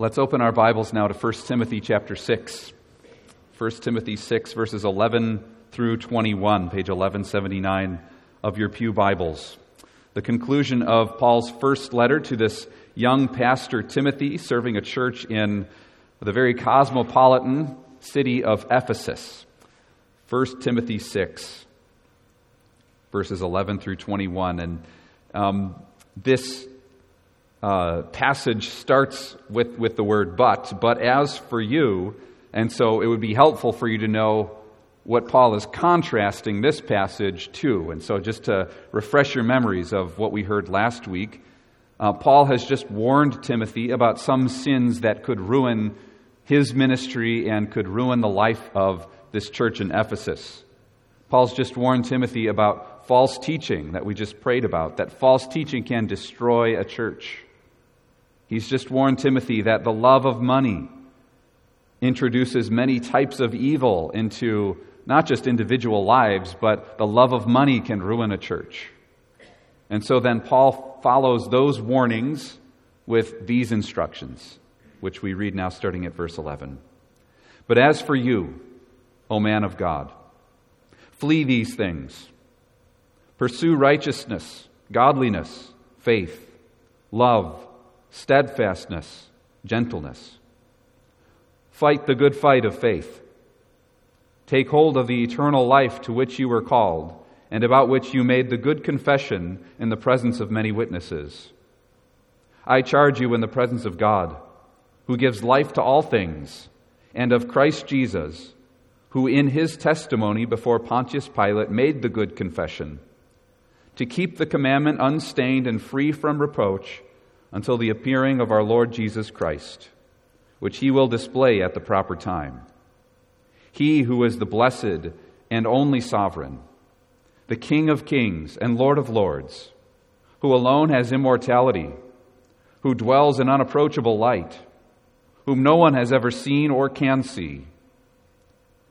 Let's open our Bibles now to 1 Timothy chapter 6. 1 Timothy 6, verses 11 through 21, page 1179 of your Pew Bibles. The conclusion of Paul's first letter to this young pastor Timothy, serving a church in the very cosmopolitan city of Ephesus. 1 Timothy 6, verses 11 through 21. And um, this uh, passage starts with, with the word but, but as for you, and so it would be helpful for you to know what Paul is contrasting this passage to. And so, just to refresh your memories of what we heard last week, uh, Paul has just warned Timothy about some sins that could ruin his ministry and could ruin the life of this church in Ephesus. Paul's just warned Timothy about false teaching that we just prayed about, that false teaching can destroy a church. He's just warned Timothy that the love of money introduces many types of evil into not just individual lives, but the love of money can ruin a church. And so then Paul follows those warnings with these instructions, which we read now starting at verse 11. But as for you, O man of God, flee these things. Pursue righteousness, godliness, faith, love, steadfastness, gentleness. Fight the good fight of faith. Take hold of the eternal life to which you were called, and about which you made the good confession in the presence of many witnesses. I charge you in the presence of God, who gives life to all things, and of Christ Jesus, who in his testimony before Pontius Pilate made the good confession, to keep the commandment unstained and free from reproach until the appearing of our Lord Jesus Christ, which he will display at the proper time. He who is the blessed and only sovereign, the King of kings and Lord of lords, who alone has immortality, who dwells in unapproachable light, whom no one has ever seen or can see.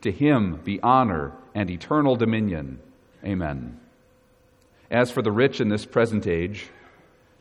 To him be honor and eternal dominion. Amen. As for the rich in this present age,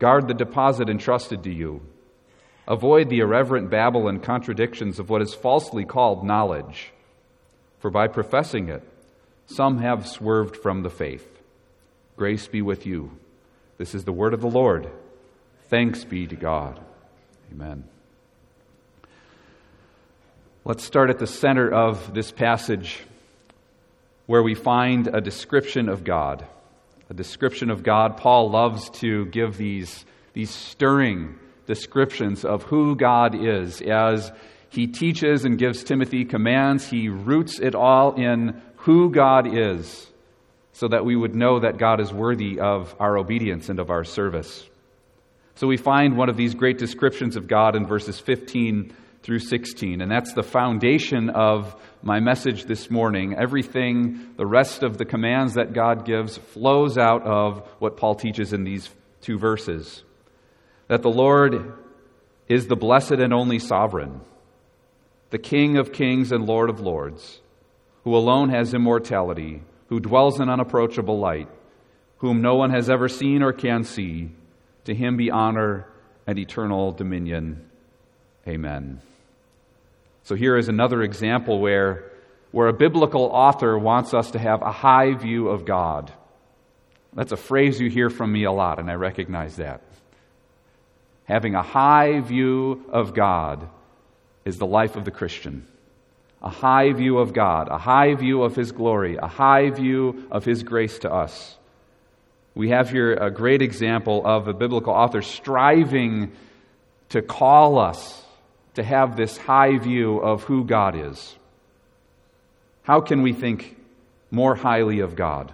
Guard the deposit entrusted to you. Avoid the irreverent babble and contradictions of what is falsely called knowledge, for by professing it, some have swerved from the faith. Grace be with you. This is the word of the Lord. Thanks be to God. Amen. Let's start at the center of this passage where we find a description of God a description of God. Paul loves to give these, these stirring descriptions of who God is. As he teaches and gives Timothy commands, he roots it all in who God is so that we would know that God is worthy of our obedience and of our service. So we find one of these great descriptions of God in verses 15 through 16, and that's the foundation of my message this morning. Everything, the rest of the commands that God gives, flows out of what Paul teaches in these two verses that the Lord is the blessed and only sovereign, the King of kings and Lord of lords, who alone has immortality, who dwells in unapproachable light, whom no one has ever seen or can see. To him be honor and eternal dominion. Amen. So here is another example where, where a biblical author wants us to have a high view of God. That's a phrase you hear from me a lot, and I recognize that. Having a high view of God is the life of the Christian. A high view of God, a high view of His glory, a high view of His grace to us. We have here a great example of a biblical author striving to call us to have this high view of who God is. How can we think more highly of God?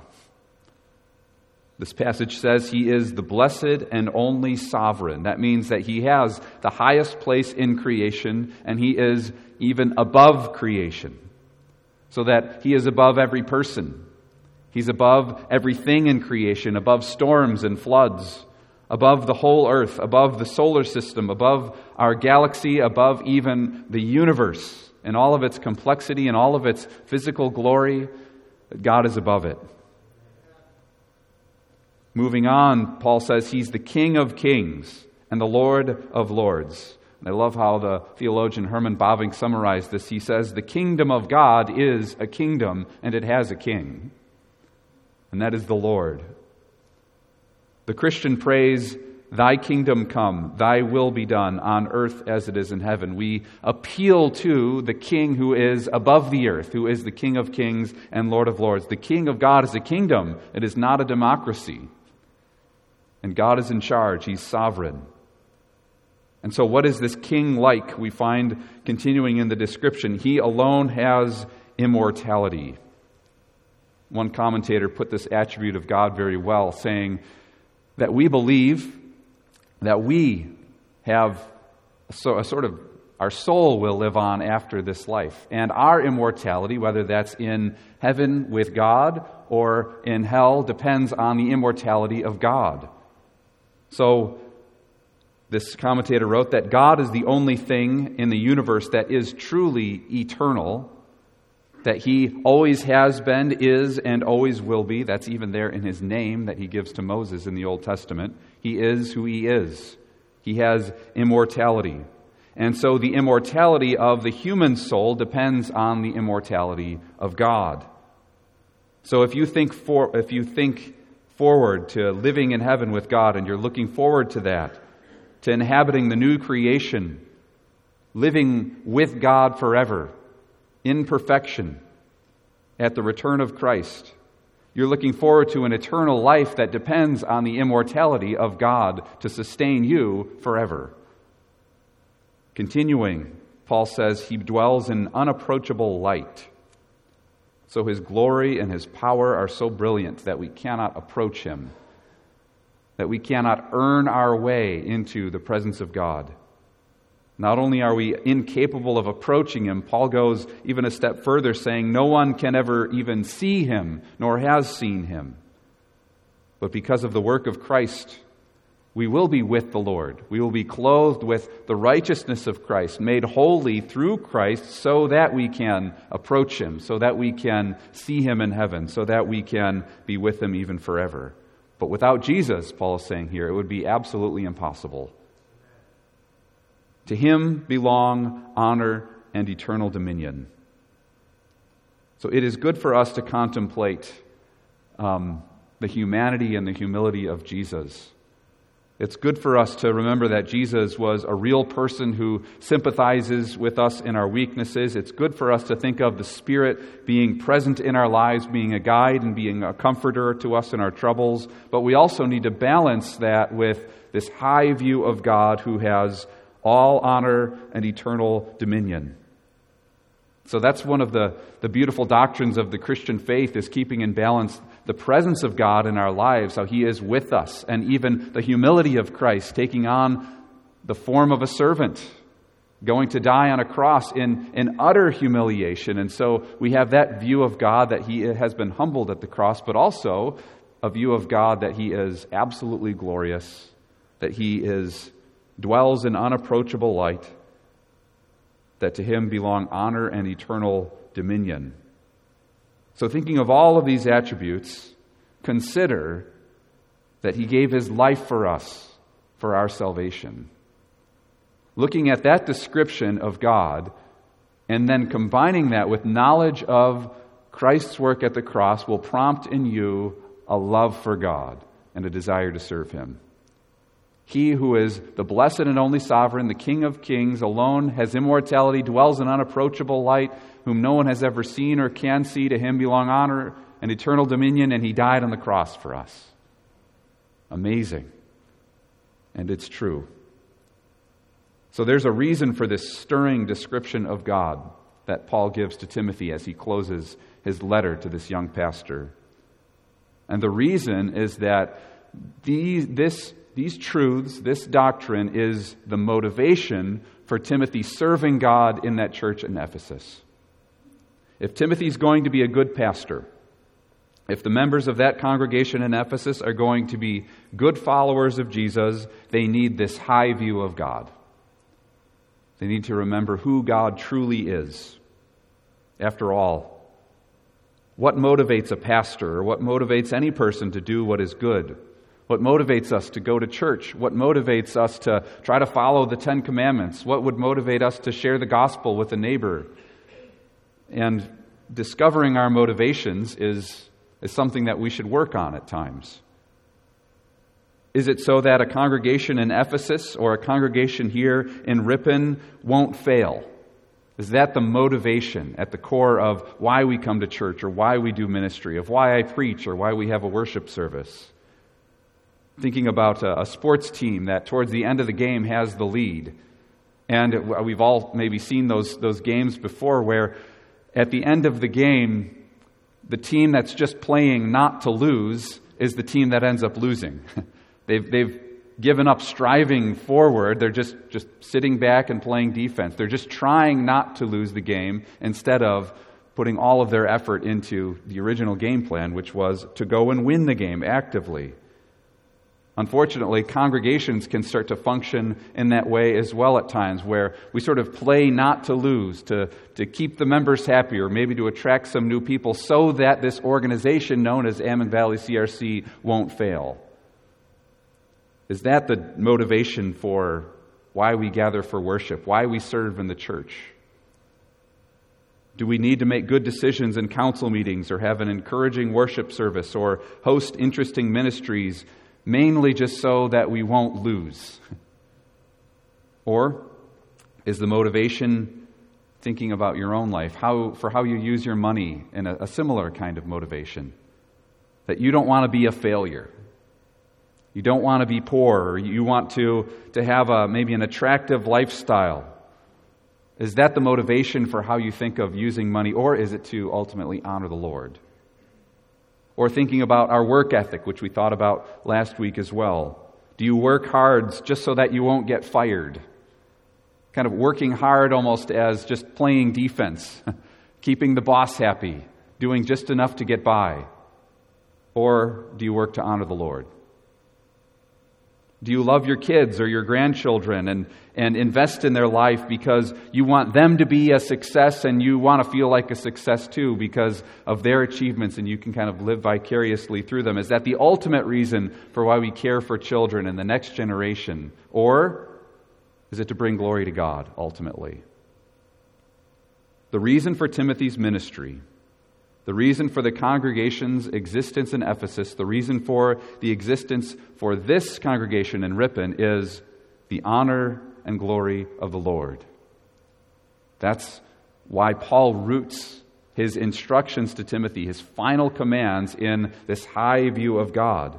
This passage says he is the blessed and only sovereign. That means that he has the highest place in creation and he is even above creation. So that he is above every person. He's above everything in creation, above storms and floods, above the whole earth, above the solar system, above our galaxy, above even the universe and all of its complexity and all of its physical glory. God is above it. Moving on, Paul says he's the King of kings and the Lord of lords. And I love how the theologian Herman Bavinck summarized this. He says, The kingdom of God is a kingdom, and it has a king, and that is the Lord. The Christian prays, Thy kingdom come, Thy will be done on earth as it is in heaven. We appeal to the King who is above the earth, who is the King of kings and Lord of lords. The King of God is a kingdom, it is not a democracy. And God is in charge, He's sovereign. And so, what is this king like? We find continuing in the description He alone has immortality. One commentator put this attribute of God very well, saying that we believe that we have so, a sort of our soul will live on after this life. And our immortality, whether that's in heaven with God or in hell, depends on the immortality of God. So, this commentator wrote that God is the only thing in the universe that is truly eternal, that He always has been, is, and always will be. That's even there in His name that He gives to Moses in the Old Testament. He is who He is, He has immortality. And so the immortality of the human soul depends on the immortality of God. So if you think, for, if you think forward to living in heaven with God, and you're looking forward to that, to inhabiting the new creation, living with God forever, in perfection, at the return of Christ. You're looking forward to an eternal life that depends on the immortality of God to sustain you forever. Continuing, Paul says he dwells in unapproachable light. So his glory and his power are so brilliant that we cannot approach him, that we cannot earn our way into the presence of God. Not only are we incapable of approaching him, Paul goes even a step further, saying, No one can ever even see him, nor has seen him. But because of the work of Christ, we will be with the Lord. We will be clothed with the righteousness of Christ, made holy through Christ, so that we can approach Him, so that we can see Him in heaven, so that we can be with Him even forever. But without Jesus, Paul is saying here, it would be absolutely impossible. To Him belong honor and eternal dominion. So it is good for us to contemplate um, the humanity and the humility of Jesus it's good for us to remember that Jesus was a real person who sympathizes with us in our weaknesses. It's good for us to think of the Spirit being present in our lives, being a guide and being a comforter to us in our troubles. But we also need to balance that with this high view of God who has all honor and eternal dominion. So that's one of the, the beautiful doctrines of the Christian faith is keeping in balance the presence of God in our lives, how He is with us, and even the humility of Christ taking on the form of a servant, going to die on a cross in, in utter humiliation. And so we have that view of God that He has been humbled at the cross, but also a view of God that He is absolutely glorious, that He is dwells in unapproachable light that to him belong honor and eternal dominion. So, thinking of all of these attributes, consider that he gave his life for us for our salvation. Looking at that description of God and then combining that with knowledge of Christ's work at the cross will prompt in you a love for God and a desire to serve him. He who is the blessed and only sovereign, the King of kings, alone has immortality, dwells in unapproachable light, whom no one has ever seen or can see. To him belong honor and eternal dominion, and he died on the cross for us. Amazing. And it's true. So there's a reason for this stirring description of God that Paul gives to Timothy as he closes his letter to this young pastor. And the reason is that these, this, these truths, this doctrine, is the motivation for Timothy serving God in that church in Ephesus. If Timothy's going to be a good pastor, if the members of that congregation in Ephesus are going to be good followers of Jesus, they need this high view of God. They need to remember who God truly is. After all, what motivates a pastor or what motivates any person to do what is good? What motivates us to go to church? What motivates us to try to follow the Ten Commandments? What would motivate us to share the gospel with a neighbor? And discovering our motivations is, is something that we should work on at times. Is it so that a congregation in Ephesus or a congregation here in Ripon won't fail? Is that the motivation at the core of why we come to church or why we do ministry, of why I preach or why we have a worship service? Thinking about a, a sports team that towards the end of the game has the lead. And we've all maybe seen those, those games before where at the end of the game, the team that's just playing not to lose is the team that ends up losing. They've, they've given up striving forward. They're just, just sitting back and playing defense. They're just trying not to lose the game instead of putting all of their effort into the original game plan, which was to go and win the game actively. Unfortunately, congregations can start to function in that way as well at times, where we sort of play not to lose, to, to keep the members happy, or maybe to attract some new people so that this organization known as Almond Valley CRC won't fail. Is that the motivation for why we gather for worship, why we serve in the church? Do we need to make good decisions in council meetings or have an encouraging worship service or host interesting ministries mainly just so that we won't lose? Or is the motivation thinking about your own life, how, for how you use your money, in a, a similar kind of motivation? That you don't want to be a failure. You don't want to be poor, or you want to, to have a, maybe an attractive lifestyle. Is that the motivation for how you think of using money, or is it to ultimately honor the Lord? Or thinking about our work ethic, which we thought about last week as well. Do you work hard just so that you won't get fired? Kind of working hard almost as just playing defense, keeping the boss happy, doing just enough to get by? Or do you work to honor the Lord? Do you love your kids or your grandchildren and, and invest in their life because you want them to be a success and you want to feel like a success too because of their achievements and you can kind of live vicariously through them? Is that the ultimate reason for why we care for children and the next generation? Or is it to bring glory to God ultimately? The reason for Timothy's ministry the reason for the congregation's existence in Ephesus, the reason for the existence for this congregation in Ripon is the honor and glory of the Lord. That's why Paul roots his instructions to Timothy, his final commands, in this high view of God.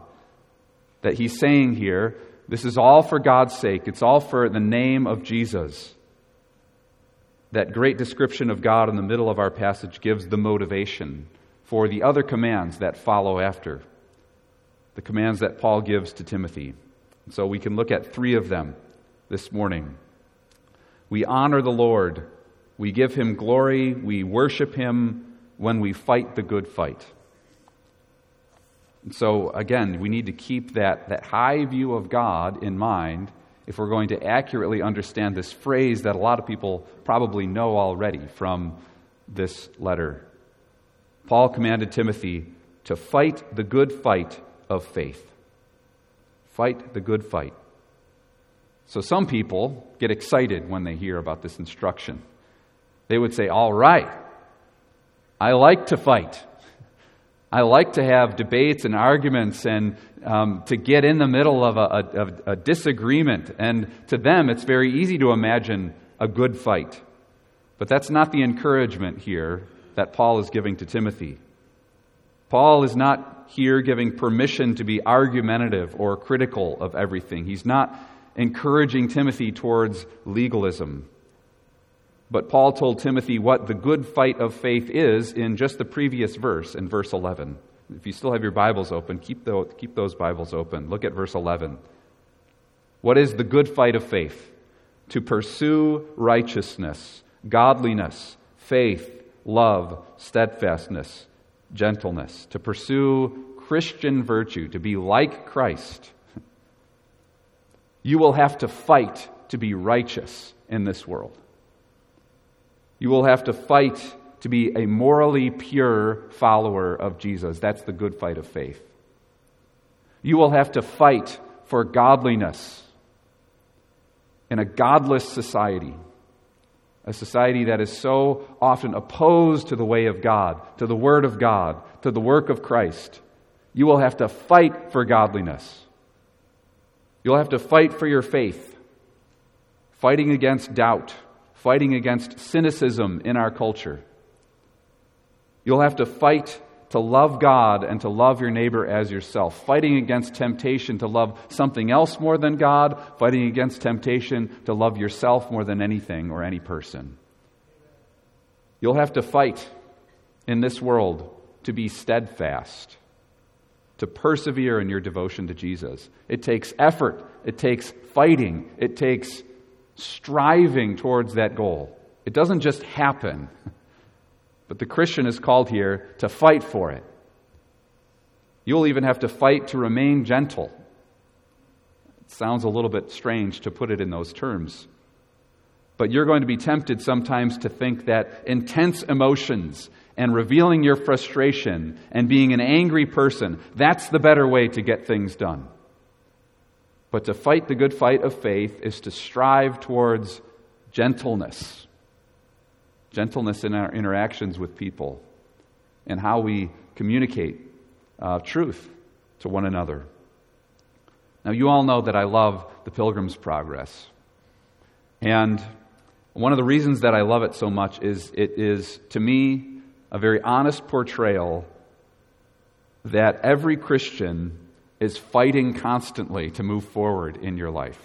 That he's saying here, this is all for God's sake, it's all for the name of Jesus that great description of God in the middle of our passage gives the motivation for the other commands that follow after, the commands that Paul gives to Timothy. So we can look at three of them this morning. We honor the Lord, we give him glory, we worship him when we fight the good fight. And so, again, we need to keep that, that high view of God in mind if we're going to accurately understand this phrase that a lot of people probably know already from this letter. Paul commanded Timothy to fight the good fight of faith. Fight the good fight. So some people get excited when they hear about this instruction. They would say, All right, I like to fight. I like to have debates and arguments and um, to get in the middle of a, a, a disagreement. And to them, it's very easy to imagine a good fight. But that's not the encouragement here that Paul is giving to Timothy. Paul is not here giving permission to be argumentative or critical of everything. He's not encouraging Timothy towards legalism. But Paul told Timothy what the good fight of faith is in just the previous verse, in verse 11. If you still have your Bibles open, keep, the, keep those Bibles open. Look at verse 11. What is the good fight of faith? To pursue righteousness, godliness, faith, love, steadfastness, gentleness. To pursue Christian virtue, to be like Christ. You will have to fight to be righteous in this world. You will have to fight to be a morally pure follower of Jesus. That's the good fight of faith. You will have to fight for godliness in a godless society, a society that is so often opposed to the way of God, to the Word of God, to the work of Christ. You will have to fight for godliness. You'll have to fight for your faith, fighting against doubt, fighting against cynicism in our culture. You'll have to fight to love God and to love your neighbor as yourself, fighting against temptation to love something else more than God, fighting against temptation to love yourself more than anything or any person. You'll have to fight in this world to be steadfast, to persevere in your devotion to Jesus. It takes effort, it takes fighting, it takes striving towards that goal. It doesn't just happen. But the Christian is called here to fight for it. You'll even have to fight to remain gentle. It sounds a little bit strange to put it in those terms. But you're going to be tempted sometimes to think that intense emotions and revealing your frustration and being an angry person, that's the better way to get things done. But to fight the good fight of faith is to strive towards gentleness gentleness in our interactions with people, and how we communicate uh, truth to one another. Now, you all know that I love the Pilgrim's Progress. And one of the reasons that I love it so much is it is, to me, a very honest portrayal that every Christian is fighting constantly to move forward in your life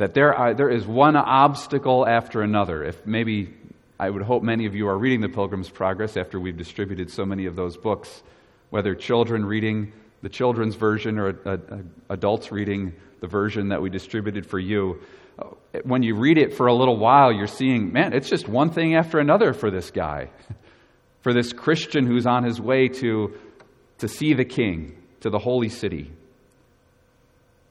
that there, are, there is one obstacle after another. If maybe I would hope many of you are reading the Pilgrim's Progress after we've distributed so many of those books, whether children reading the children's version or uh, uh, adults reading the version that we distributed for you. When you read it for a little while, you're seeing, man, it's just one thing after another for this guy, for this Christian who's on his way to, to see the king, to the holy city.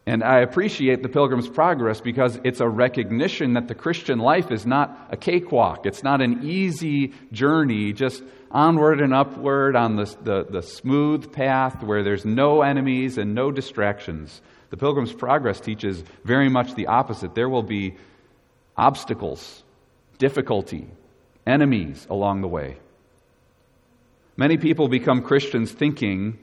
And I appreciate the Pilgrim's Progress because it's a recognition that the Christian life is not a cakewalk. It's not an easy journey, just onward and upward on the, the, the smooth path where there's no enemies and no distractions. The Pilgrim's Progress teaches very much the opposite. There will be obstacles, difficulty, enemies along the way. Many people become Christians thinking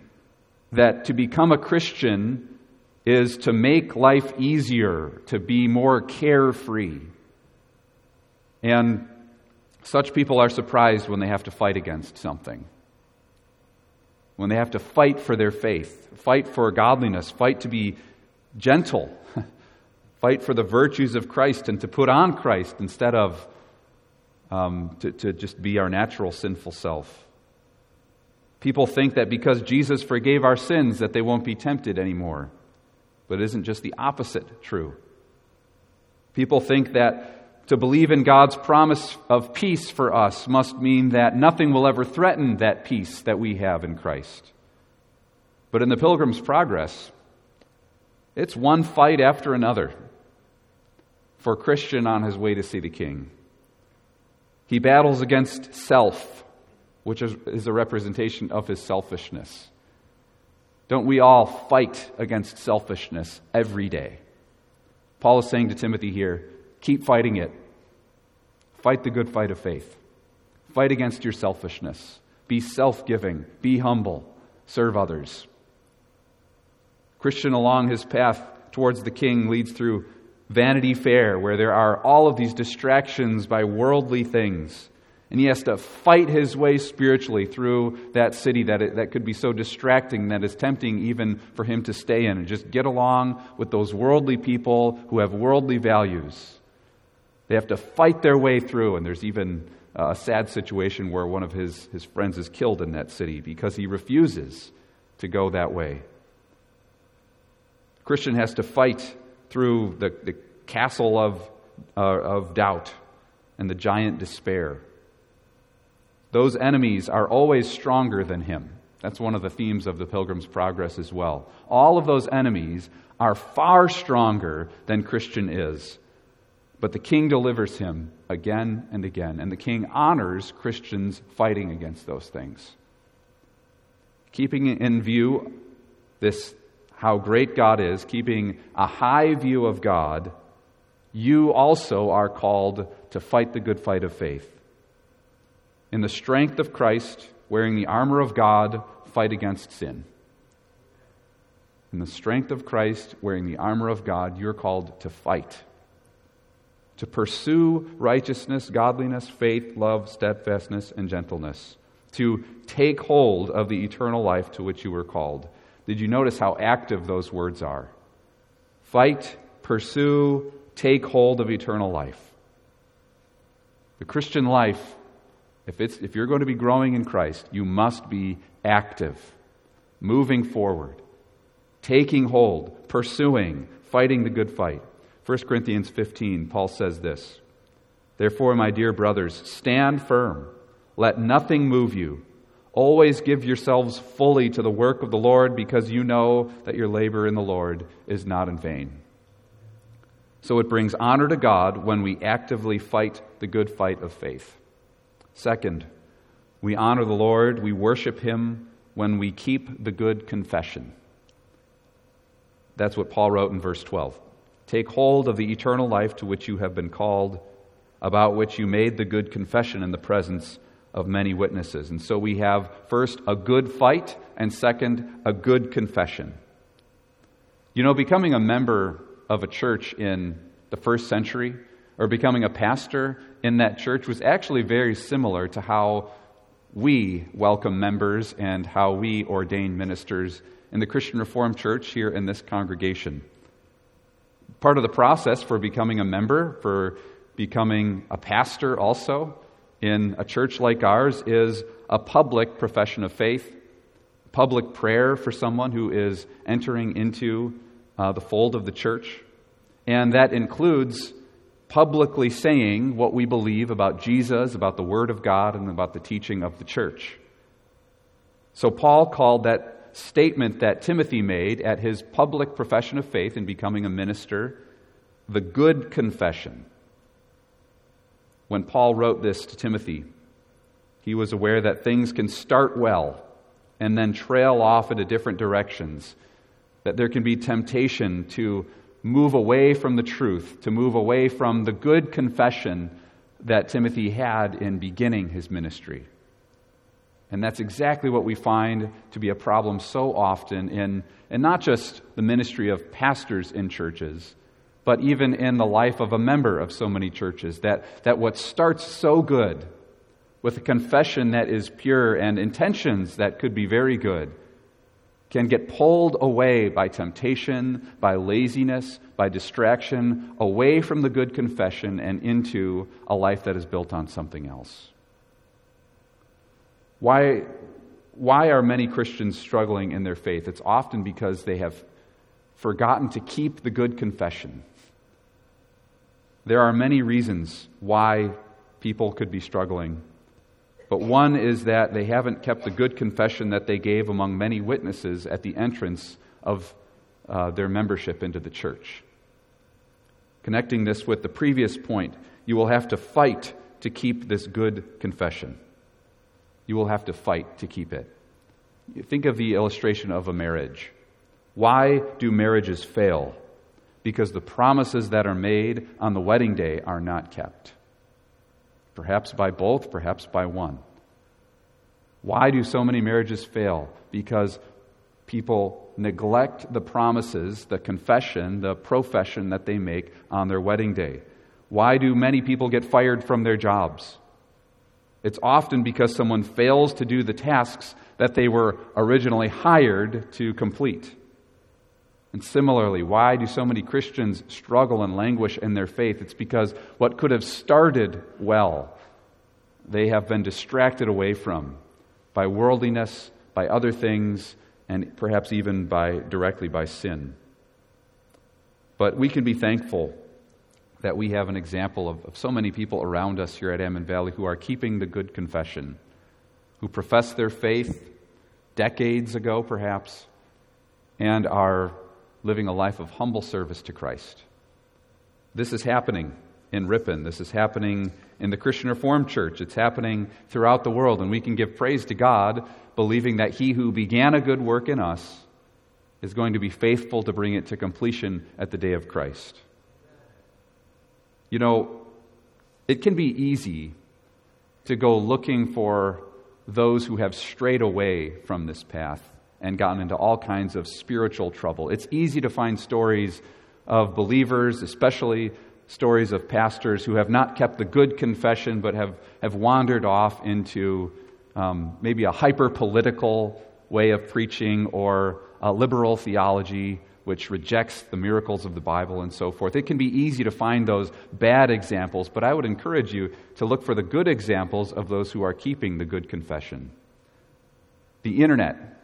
that to become a Christian is to make life easier, to be more carefree. And such people are surprised when they have to fight against something. When they have to fight for their faith, fight for godliness, fight to be gentle, fight for the virtues of Christ and to put on Christ instead of um, to, to just be our natural sinful self. People think that because Jesus forgave our sins that they won't be tempted anymore. But isn't just the opposite true? People think that to believe in God's promise of peace for us must mean that nothing will ever threaten that peace that we have in Christ. But in the Pilgrim's Progress, it's one fight after another for Christian on his way to see the King. He battles against self, which is, is a representation of his selfishness. Don't we all fight against selfishness every day? Paul is saying to Timothy here keep fighting it. Fight the good fight of faith. Fight against your selfishness. Be self giving. Be humble. Serve others. Christian along his path towards the king leads through Vanity Fair, where there are all of these distractions by worldly things. And he has to fight his way spiritually through that city that, it, that could be so distracting that it's tempting even for him to stay in and just get along with those worldly people who have worldly values. They have to fight their way through, and there's even a sad situation where one of his, his friends is killed in that city because he refuses to go that way. Christian has to fight through the, the castle of, uh, of doubt and the giant despair. Those enemies are always stronger than him. That's one of the themes of the Pilgrim's Progress as well. All of those enemies are far stronger than Christian is. But the king delivers him again and again, and the king honors Christians fighting against those things. Keeping in view this how great God is, keeping a high view of God, you also are called to fight the good fight of faith. In the strength of Christ, wearing the armor of God, fight against sin. In the strength of Christ, wearing the armor of God, you're called to fight. To pursue righteousness, godliness, faith, love, steadfastness, and gentleness. To take hold of the eternal life to which you were called. Did you notice how active those words are? Fight, pursue, take hold of eternal life. The Christian life, if, it's, if you're going to be growing in Christ, you must be active, moving forward, taking hold, pursuing, fighting the good fight. 1 Corinthians 15, Paul says this Therefore, my dear brothers, stand firm. Let nothing move you. Always give yourselves fully to the work of the Lord because you know that your labor in the Lord is not in vain. So it brings honor to God when we actively fight the good fight of faith. Second, we honor the Lord, we worship Him when we keep the good confession. That's what Paul wrote in verse 12. Take hold of the eternal life to which you have been called, about which you made the good confession in the presence of many witnesses. And so we have first a good fight, and second, a good confession. You know, becoming a member of a church in the first century, or becoming a pastor in that church, was actually very similar to how we welcome members and how we ordain ministers in the Christian Reformed Church here in this congregation. Part of the process for becoming a member, for becoming a pastor also, in a church like ours is a public profession of faith, public prayer for someone who is entering into uh, the fold of the church. And that includes publicly saying what we believe about Jesus, about the Word of God, and about the teaching of the church. So, Paul called that statement that Timothy made at his public profession of faith in becoming a minister the good confession when Paul wrote this to Timothy. He was aware that things can start well and then trail off into different directions, that there can be temptation to move away from the truth, to move away from the good confession that Timothy had in beginning his ministry. And that's exactly what we find to be a problem so often in, and not just the ministry of pastors in churches, but even in the life of a member of so many churches, that, that what starts so good with a confession that is pure and intentions that could be very good can get pulled away by temptation, by laziness, by distraction, away from the good confession and into a life that is built on something else. Why, why are many Christians struggling in their faith? It's often because they have forgotten to keep the good confession. There are many reasons why people could be struggling. But one is that they haven't kept the good confession that they gave among many witnesses at the entrance of uh, their membership into the church. Connecting this with the previous point, you will have to fight to keep this good confession. You will have to fight to keep it. Think of the illustration of a marriage. Why do marriages fail? because the promises that are made on the wedding day are not kept. Perhaps by both, perhaps by one. Why do so many marriages fail? Because people neglect the promises, the confession, the profession that they make on their wedding day. Why do many people get fired from their jobs? It's often because someone fails to do the tasks that they were originally hired to complete. And similarly, why do so many Christians struggle and languish in their faith? It's because what could have started well, they have been distracted away from by worldliness, by other things, and perhaps even by directly by sin. But we can be thankful that we have an example of, of so many people around us here at Almond Valley who are keeping the good confession, who profess their faith decades ago, perhaps, and are living a life of humble service to Christ. This is happening in Ripon. This is happening in the Christian Reformed Church. It's happening throughout the world, and we can give praise to God, believing that He who began a good work in us is going to be faithful to bring it to completion at the day of Christ. You know, it can be easy to go looking for those who have strayed away from this path and gotten into all kinds of spiritual trouble. It's easy to find stories of believers, especially stories of pastors who have not kept the good confession but have, have wandered off into um, maybe a hyper political way of preaching or a liberal theology which rejects the miracles of the Bible and so forth. It can be easy to find those bad examples, but I would encourage you to look for the good examples of those who are keeping the good confession. The internet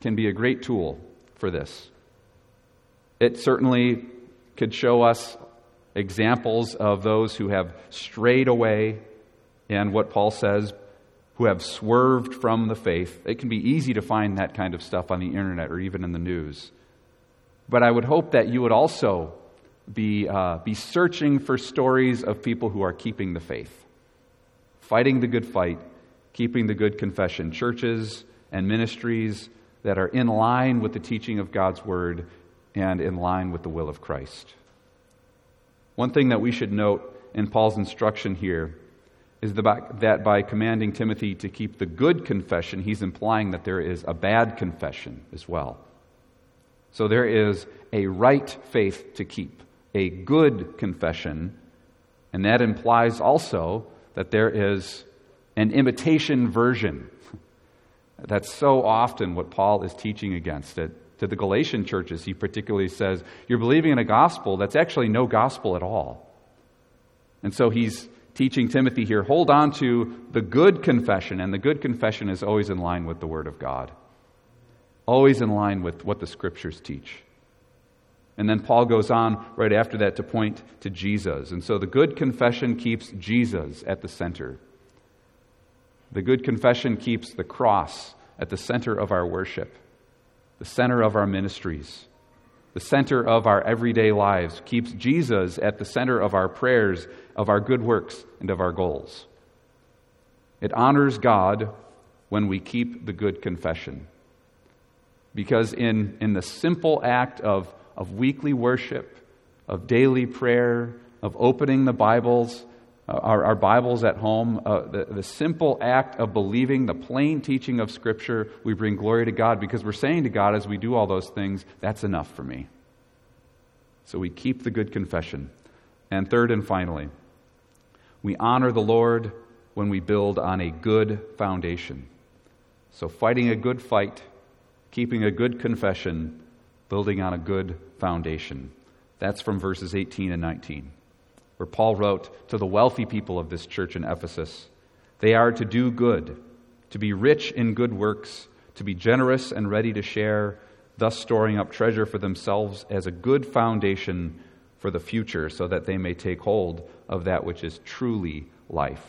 can be a great tool for this. It certainly could show us examples of those who have strayed away and what Paul says, who have swerved from the faith. It can be easy to find that kind of stuff on the internet or even in the news. But I would hope that you would also be, uh, be searching for stories of people who are keeping the faith, fighting the good fight, keeping the good confession, churches and ministries that are in line with the teaching of God's Word and in line with the will of Christ. One thing that we should note in Paul's instruction here is that by commanding Timothy to keep the good confession, he's implying that there is a bad confession as well. So there is a right faith to keep, a good confession, and that implies also that there is an imitation version. That's so often what Paul is teaching against it to the Galatian churches, he particularly says, You're believing in a gospel that's actually no gospel at all. And so he's teaching Timothy here hold on to the good confession, and the good confession is always in line with the Word of God, always in line with what the Scriptures teach. And then Paul goes on right after that to point to Jesus. And so the good confession keeps Jesus at the center. The good confession keeps the cross at the center of our worship the center of our ministries, the center of our everyday lives, keeps Jesus at the center of our prayers, of our good works, and of our goals. It honors God when we keep the good confession. Because in, in the simple act of, of weekly worship, of daily prayer, of opening the Bibles, uh, our, our, Bibles at home, uh, the, the simple act of believing the plain teaching of Scripture, we bring glory to God because we're saying to God as we do all those things, that's enough for me. So we keep the good confession. And third and finally, we honor the Lord when we build on a good foundation. So fighting a good fight, keeping a good confession, building on a good foundation. That's from verses 18 and 19 where Paul wrote to the wealthy people of this church in Ephesus They are to do good, to be rich in good works, to be generous and ready to share, thus storing up treasure for themselves as a good foundation for the future, so that they may take hold of that which is truly life.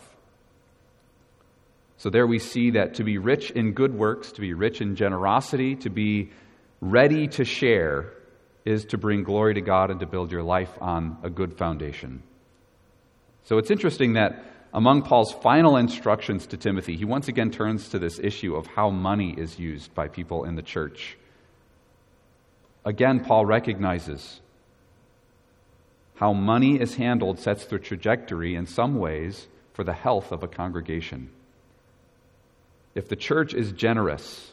So there we see that to be rich in good works, to be rich in generosity, to be ready to share, is to bring glory to God and to build your life on a good foundation. So it's interesting that among Paul's final instructions to Timothy, he once again turns to this issue of how money is used by people in the church. Again, Paul recognizes how money is handled sets the trajectory in some ways for the health of a congregation. If the church is generous,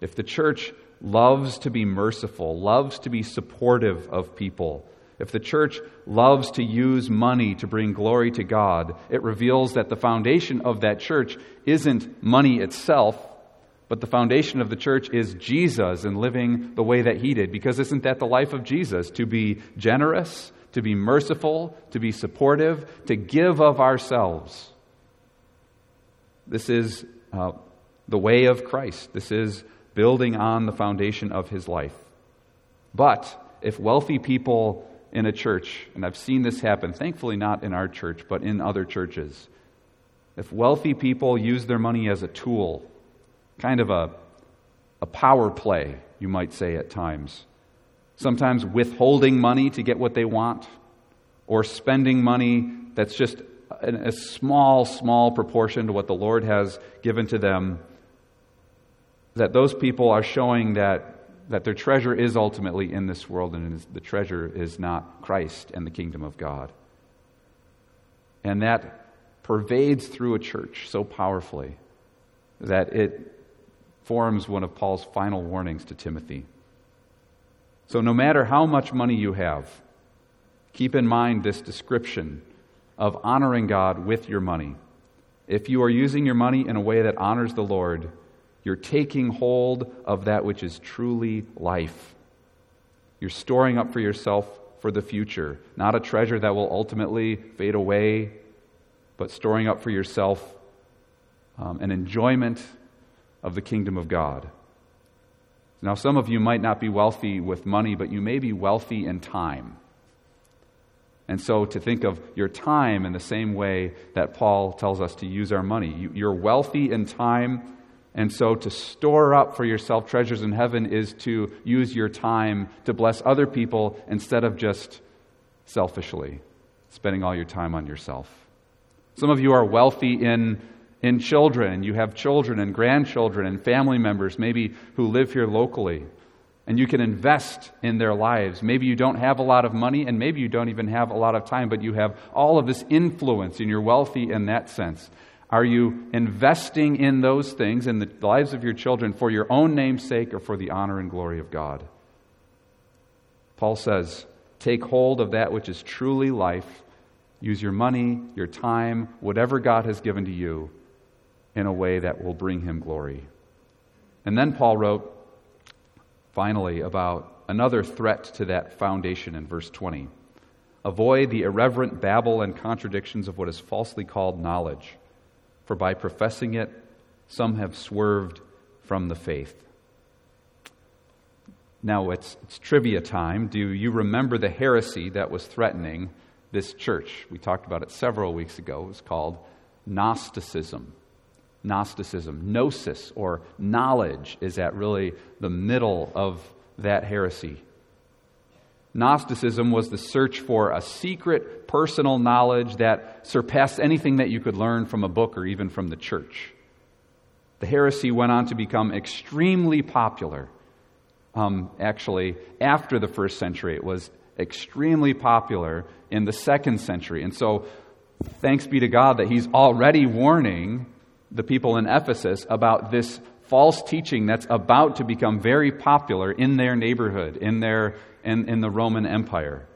if the church loves to be merciful, loves to be supportive of people, if the church loves to use money to bring glory to God, it reveals that the foundation of that church isn't money itself, but the foundation of the church is Jesus and living the way that he did. Because isn't that the life of Jesus? To be generous, to be merciful, to be supportive, to give of ourselves. This is uh, the way of Christ. This is building on the foundation of his life. But if wealthy people in a church, and I've seen this happen, thankfully not in our church, but in other churches, if wealthy people use their money as a tool, kind of a, a power play, you might say at times, sometimes withholding money to get what they want, or spending money that's just a small, small proportion to what the Lord has given to them, that those people are showing that, that their treasure is ultimately in this world and the treasure is not Christ and the kingdom of God. And that pervades through a church so powerfully that it forms one of Paul's final warnings to Timothy. So, no matter how much money you have, keep in mind this description of honoring God with your money. If you are using your money in a way that honors the Lord, you're taking hold of that which is truly life. You're storing up for yourself for the future, not a treasure that will ultimately fade away, but storing up for yourself um, an enjoyment of the kingdom of God. Now, some of you might not be wealthy with money, but you may be wealthy in time. And so to think of your time in the same way that Paul tells us to use our money. You're wealthy in time, and so to store up for yourself treasures in heaven is to use your time to bless other people instead of just selfishly spending all your time on yourself. Some of you are wealthy in, in children. You have children and grandchildren and family members, maybe who live here locally and you can invest in their lives. Maybe you don't have a lot of money, and maybe you don't even have a lot of time, but you have all of this influence, and you're wealthy in that sense. Are you investing in those things in the lives of your children for your own name's sake or for the honor and glory of God? Paul says, Take hold of that which is truly life. Use your money, your time, whatever God has given to you in a way that will bring him glory. And then Paul wrote, finally, about another threat to that foundation in verse 20. Avoid the irreverent babble and contradictions of what is falsely called knowledge, for by professing it, some have swerved from the faith. Now it's, it's trivia time. Do you remember the heresy that was threatening this church? We talked about it several weeks ago. It was called Gnosticism. Gnosticism. Gnosis, or knowledge, is at really the middle of that heresy. Gnosticism was the search for a secret personal knowledge that surpassed anything that you could learn from a book or even from the church. The heresy went on to become extremely popular. Um, actually, after the first century, it was extremely popular in the second century. And so, thanks be to God that He's already warning the people in Ephesus about this false teaching that's about to become very popular in their neighborhood, in, their, in, in the Roman Empire.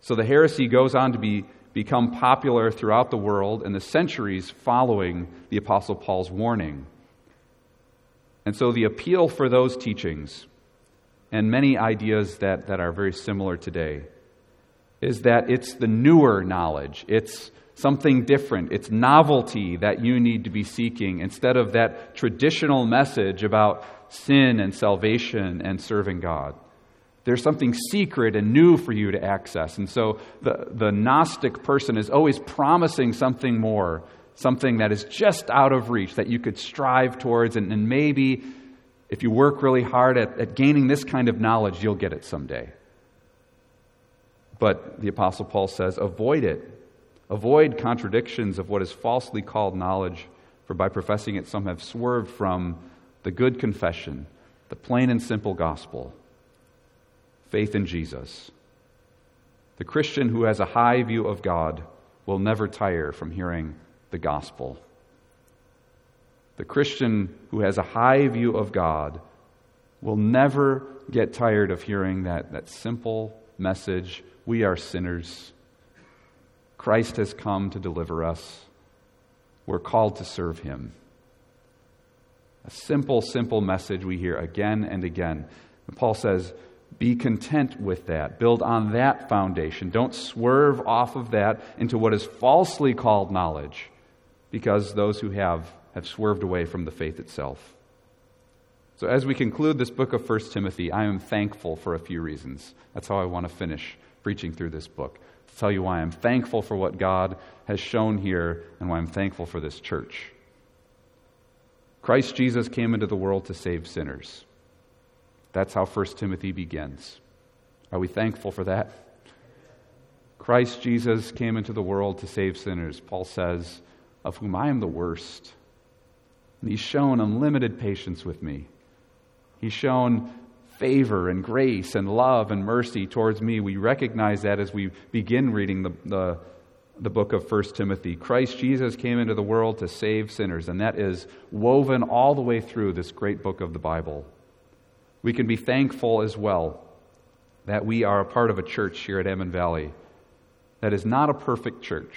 So the heresy goes on to be, become popular throughout the world in the centuries following the Apostle Paul's warning. And so the appeal for those teachings and many ideas that, that are very similar today is that it's the newer knowledge. It's something different. It's novelty that you need to be seeking instead of that traditional message about sin and salvation and serving God. There's something secret and new for you to access. And so the, the Gnostic person is always promising something more, something that is just out of reach that you could strive towards. And, and maybe if you work really hard at, at gaining this kind of knowledge, you'll get it someday. But the Apostle Paul says, avoid it Avoid contradictions of what is falsely called knowledge, for by professing it, some have swerved from the good confession, the plain and simple gospel, faith in Jesus. The Christian who has a high view of God will never tire from hearing the gospel. The Christian who has a high view of God will never get tired of hearing that, that simple message we are sinners Christ has come to deliver us. We're called to serve him. A simple, simple message we hear again and again. And Paul says, be content with that. Build on that foundation. Don't swerve off of that into what is falsely called knowledge. because those who have have swerved away from the faith itself. So, as we conclude this book of 1 Timothy, I am thankful for a few reasons. That's how I want to finish preaching through this book. To tell you why I'm thankful for what God has shown here and why I'm thankful for this church. Christ Jesus came into the world to save sinners. That's how 1 Timothy begins. Are we thankful for that? Christ Jesus came into the world to save sinners, Paul says, of whom I am the worst. And he's shown unlimited patience with me. He's shown favor and grace and love and mercy towards me. We recognize that as we begin reading the, the, the book of 1 Timothy. Christ Jesus came into the world to save sinners, and that is woven all the way through this great book of the Bible. We can be thankful as well that we are a part of a church here at Almond Valley that is not a perfect church.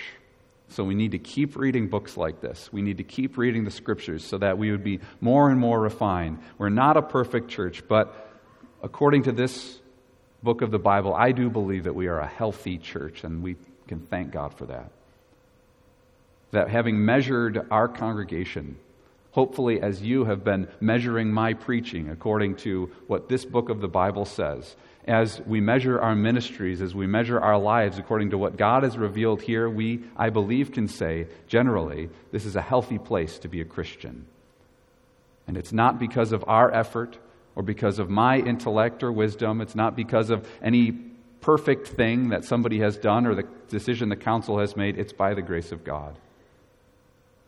So we need to keep reading books like this. We need to keep reading the scriptures so that we would be more and more refined. We're not a perfect church, but according to this book of the Bible, I do believe that we are a healthy church, and we can thank God for that. That having measured our congregation, hopefully, as you have been measuring my preaching according to what this book of the Bible says, as we measure our ministries, as we measure our lives according to what God has revealed here, we, I believe, can say generally, this is a healthy place to be a Christian. And it's not because of our effort or because of my intellect or wisdom. It's not because of any perfect thing that somebody has done or the decision the council has made. It's by the grace of God.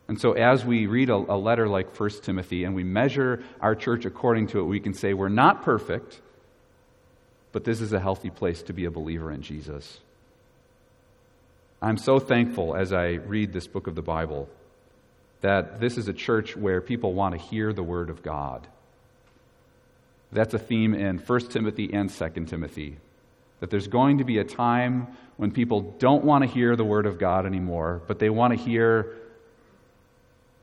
And so, as we read a, a letter like 1 Timothy and we measure our church according to it, we can say we're not perfect but this is a healthy place to be a believer in Jesus. I'm so thankful as I read this book of the Bible that this is a church where people want to hear the Word of God. That's a theme in 1 Timothy and 2 Timothy. That there's going to be a time when people don't want to hear the Word of God anymore, but they want to hear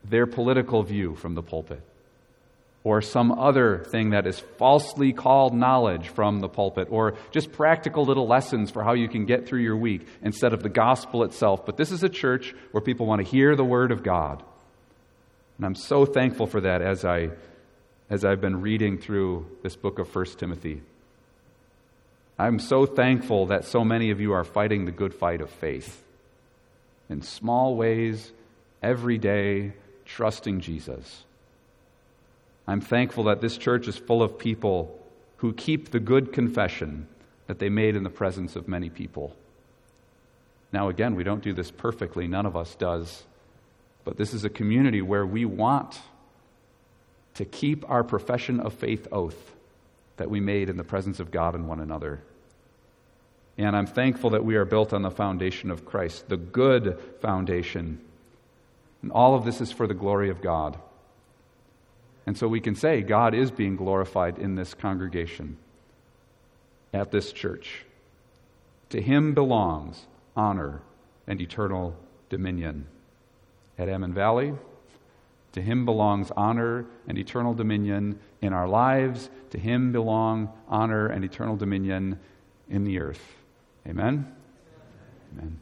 their political view from the pulpit or some other thing that is falsely called knowledge from the pulpit, or just practical little lessons for how you can get through your week instead of the gospel itself. But this is a church where people want to hear the word of God. And I'm so thankful for that as, I, as I've been reading through this book of 1 Timothy. I'm so thankful that so many of you are fighting the good fight of faith in small ways, every day, trusting Jesus. I'm thankful that this church is full of people who keep the good confession that they made in the presence of many people. Now, again, we don't do this perfectly, none of us does. But this is a community where we want to keep our profession of faith oath that we made in the presence of God and one another. And I'm thankful that we are built on the foundation of Christ, the good foundation. And all of this is for the glory of God. And so we can say God is being glorified in this congregation, at this church. To him belongs honor and eternal dominion. At Almond Valley, to him belongs honor and eternal dominion in our lives. To him belong honor and eternal dominion in the earth. Amen? Amen.